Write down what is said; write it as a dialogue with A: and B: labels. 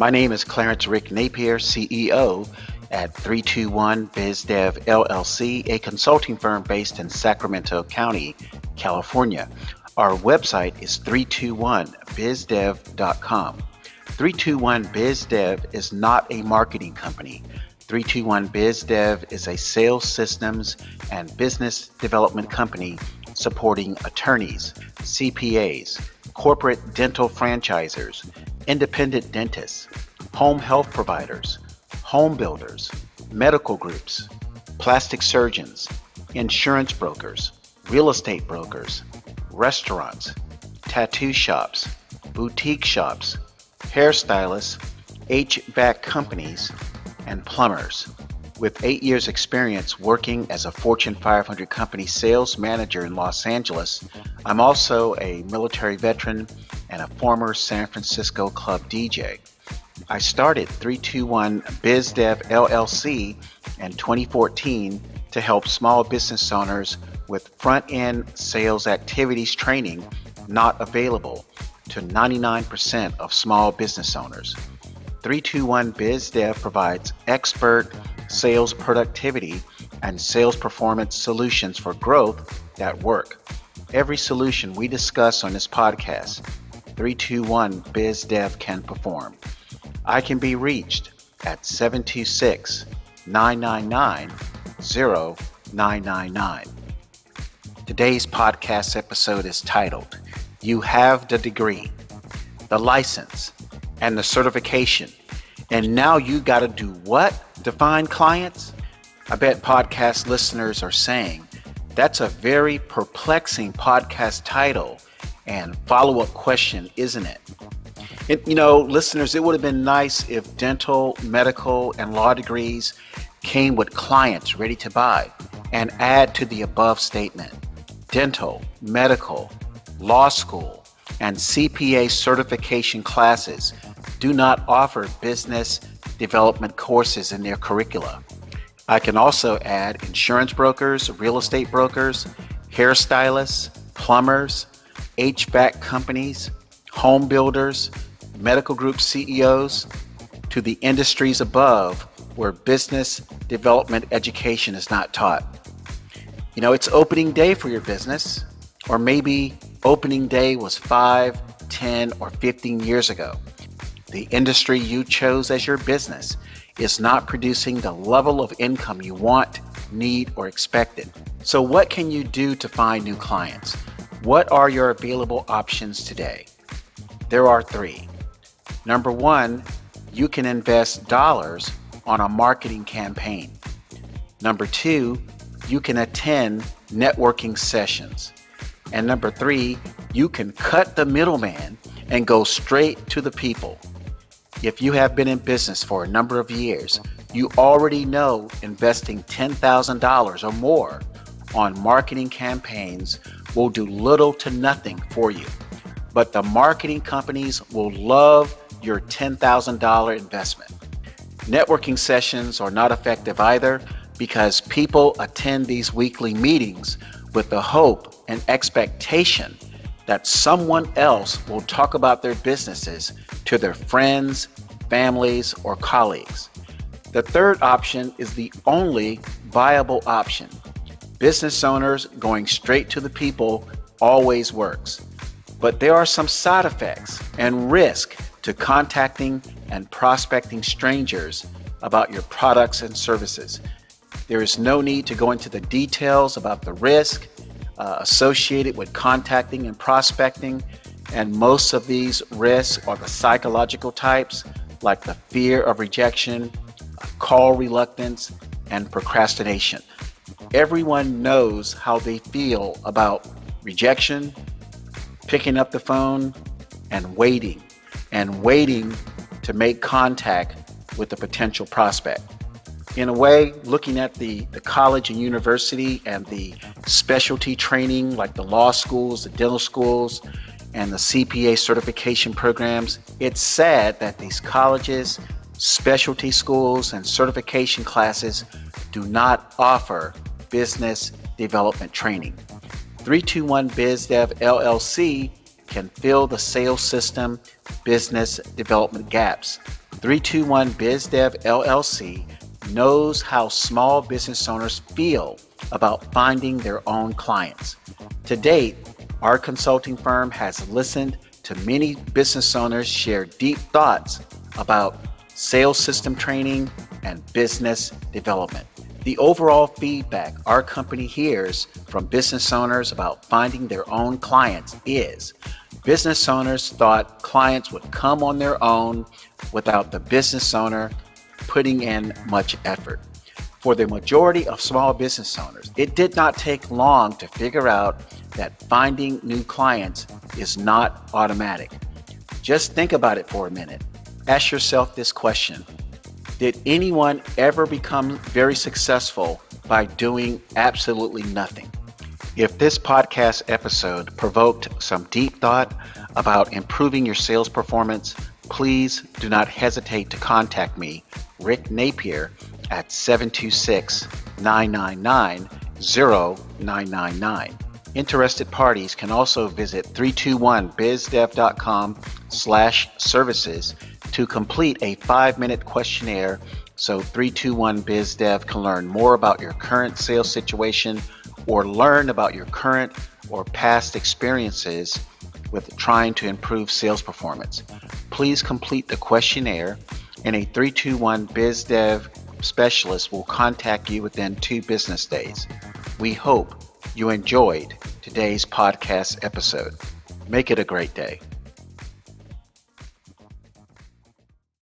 A: My name is Clarence Rick Napier, CEO at 321 BizDev LLC, a consulting firm based in Sacramento County, California. Our website is 321bizdev.com. 321BizDev is not a marketing company. 321BizDev is a sales systems and business development company supporting attorneys, CPAs, corporate dental franchisers, independent dentists, home health providers, home builders, medical groups, plastic surgeons, insurance brokers, real estate brokers, restaurants, tattoo shops, boutique shops, hairstylists, HVAC companies, and plumbers. With eight years' experience working as a Fortune 500 company sales manager in Los Angeles, I'm also a military veteran and a former San Francisco club DJ. I started 321 BizDev LLC in 2014 to help small business owners with front end sales activities training not available to 99% of small business owners. 321 BizDev provides expert sales productivity and sales performance solutions for growth that work. Every solution we discuss on this podcast, 321 BizDev can perform. I can be reached at 726 999 0999. Today's podcast episode is titled You Have the Degree, the License, and the certification. And now you got to do what to find clients? I bet podcast listeners are saying that's a very perplexing podcast title and follow up question, isn't it? it? You know, listeners, it would have been nice if dental, medical, and law degrees came with clients ready to buy and add to the above statement dental, medical, law school, and CPA certification classes do not offer business development courses in their curricula. I can also add insurance brokers, real estate brokers, hairstylists, plumbers, HVAC companies, home builders, medical group CEOs to the industries above where business development education is not taught. You know, it's opening day for your business, or maybe opening day was 5, 10, or 15 years ago the industry you chose as your business is not producing the level of income you want, need, or expected. So, what can you do to find new clients? What are your available options today? There are three. Number one, you can invest dollars on a marketing campaign. Number two, you can attend networking sessions. And number three, you can cut the middleman and go straight to the people. If you have been in business for a number of years, you already know investing $10,000 or more on marketing campaigns will do little to nothing for you. But the marketing companies will love your $10,000 investment. Networking sessions are not effective either because people attend these weekly meetings with the hope and expectation that someone else will talk about their businesses to their friends, families, or colleagues. The third option is the only viable option. Business owners going straight to the people always works. But there are some side effects and risk to contacting and prospecting strangers about your products and services. There is no need to go into the details about the risk uh, associated with contacting and prospecting. And most of these risks are the psychological types, like the fear of rejection, call reluctance, and procrastination. Everyone knows how they feel about rejection, picking up the phone, and waiting, and waiting to make contact with a potential prospect in a way, looking at the, the college and university and the specialty training, like the law schools, the dental schools, and the CPA certification programs, it's sad that these colleges, specialty schools, and certification classes do not offer business development training. 321 BizDev LLC can fill the sales system business development gaps 321 BizDev LLC knows how small business owners feel about finding their own clients. To date, our consulting firm has listened to many business owners share deep thoughts about sales system training and business development. The overall feedback our company hears from business owners about finding their own clients is business owners thought clients would come on their own without the business owner putting in much effort. For the majority of small business owners, it did not take long to figure out that finding new clients is not automatic. Just think about it for a minute. Ask yourself this question Did anyone ever become very successful by doing absolutely nothing? If this podcast episode provoked some deep thought about improving your sales performance, please do not hesitate to contact me, Rick Napier, at 726 999 0999. Interested parties can also visit 321bizdev.com slash services to complete a five-minute questionnaire so 321bizdev can learn more about your current sales situation or learn about your current or past experiences with trying to improve sales performance. Please complete the questionnaire and a 321 BizDev specialist will contact you within two business days. We hope you enjoyed today's podcast episode. Make it a great day.